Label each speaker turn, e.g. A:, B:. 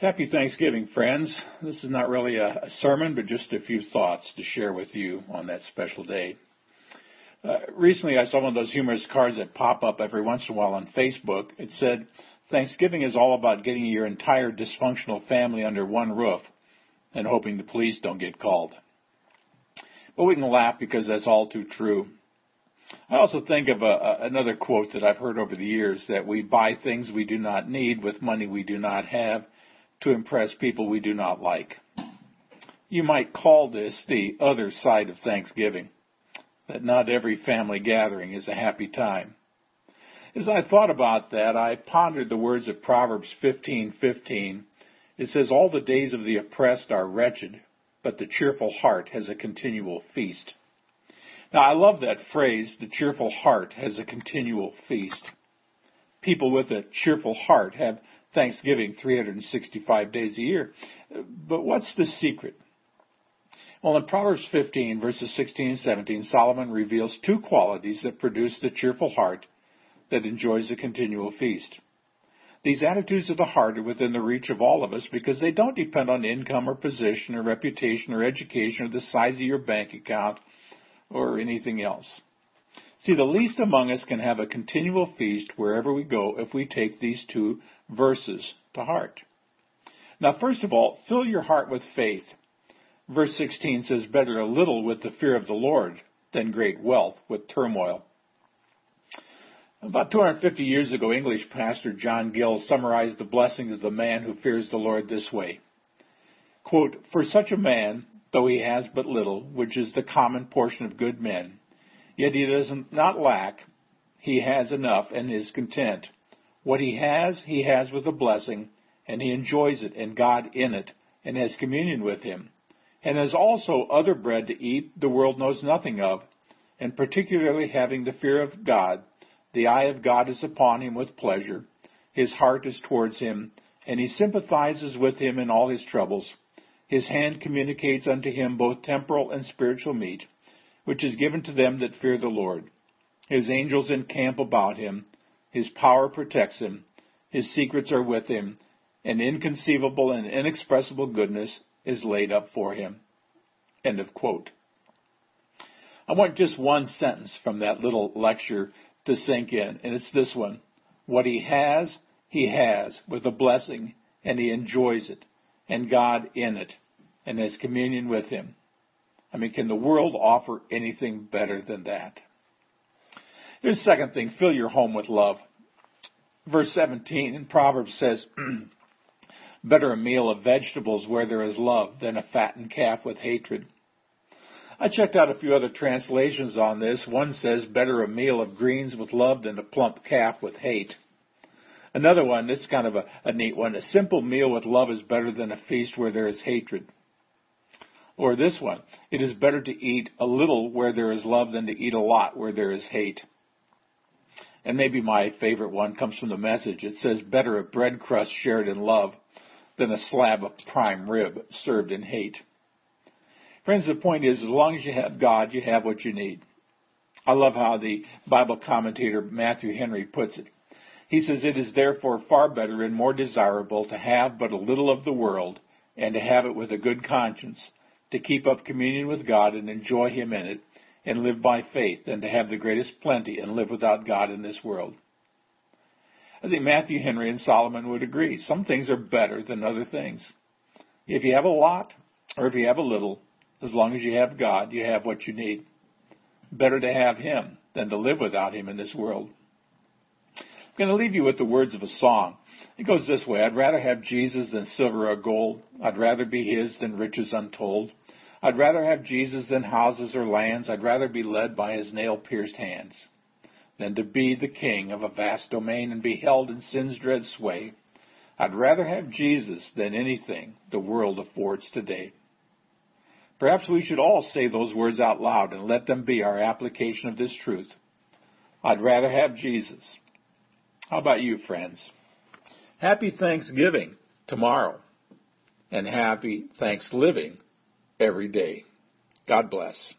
A: Happy Thanksgiving, friends. This is not really a, a, sermon, but just a few thoughts to share with you on that special day. Uh, recently, I saw one of those humorous cards that pop up every once in a while on Facebook. It said, Thanksgiving is all about getting your entire dysfunctional family under one roof and hoping the police don't get called. But we can laugh because that's all too true. I also think of a, a, another quote that I've heard over the years that we buy things we do not need with money we do not have to impress people we do not like. You might call this the other side of Thanksgiving, that not every family gathering is a happy time. As I thought about that, I pondered the words of Proverbs 15:15. It says, "All the days of the oppressed are wretched, but the cheerful heart has a continual feast." Now, I love that phrase, "the cheerful heart has a continual feast." People with a cheerful heart have Thanksgiving 365 days a year. But what's the secret? Well, in Proverbs 15, verses 16 and 17, Solomon reveals two qualities that produce the cheerful heart that enjoys a continual feast. These attitudes of the heart are within the reach of all of us because they don't depend on income or position or reputation or education or the size of your bank account or anything else. See, the least among us can have a continual feast wherever we go if we take these two verses to heart. Now, first of all, fill your heart with faith. Verse 16 says, Better a little with the fear of the Lord than great wealth with turmoil. About 250 years ago, English pastor John Gill summarized the blessings of the man who fears the Lord this way. Quote, For such a man, though he has but little, which is the common portion of good men, yet he does not lack, he has enough and is content. What he has, he has with a blessing, and he enjoys it and God in it, and has communion with him, and has also other bread to eat the world knows nothing of, and particularly having the fear of God, the eye of God is upon him with pleasure, his heart is towards him, and he sympathizes with him in all his troubles. His hand communicates unto him both temporal and spiritual meat, which is given to them that fear the Lord. His angels encamp about him, his power protects him. His secrets are with him. An inconceivable and inexpressible goodness is laid up for him. End of quote. I want just one sentence from that little lecture to sink in, and it's this one. What he has, he has with a blessing, and he enjoys it, and God in it, and has communion with him. I mean, can the world offer anything better than that? Here's the second thing fill your home with love. Verse 17 in Proverbs says, Better a meal of vegetables where there is love than a fattened calf with hatred. I checked out a few other translations on this. One says, Better a meal of greens with love than a plump calf with hate. Another one, this is kind of a, a neat one. A simple meal with love is better than a feast where there is hatred. Or this one, it is better to eat a little where there is love than to eat a lot where there is hate and maybe my favorite one comes from the message. It says, better a bread crust shared in love than a slab of prime rib served in hate. Friends, the point is, as long as you have God, you have what you need. I love how the Bible commentator Matthew Henry puts it. He says, It is therefore far better and more desirable to have but a little of the world and to have it with a good conscience, to keep up communion with God and enjoy Him in it, and live by faith than to have the greatest plenty and live without God in this world. I think Matthew Henry and Solomon would agree. Some things are better than other things. If you have a lot or if you have a little, as long as you have God, you have what you need. Better to have Him than to live without Him in this world. I'm going to leave you with the words of a song. It goes this way I'd rather have Jesus than silver or gold. I'd rather be His than riches untold. I'd rather have Jesus than houses or lands. I'd rather be led by his nail pierced hands than to be the king of a vast domain and be held in sin's dread sway. I'd rather have Jesus than anything the world affords today. Perhaps we should all say those words out loud and let them be our application of this truth. I'd rather have Jesus. How about you, friends? Happy Thanksgiving tomorrow and happy Thanksgiving every day. God bless.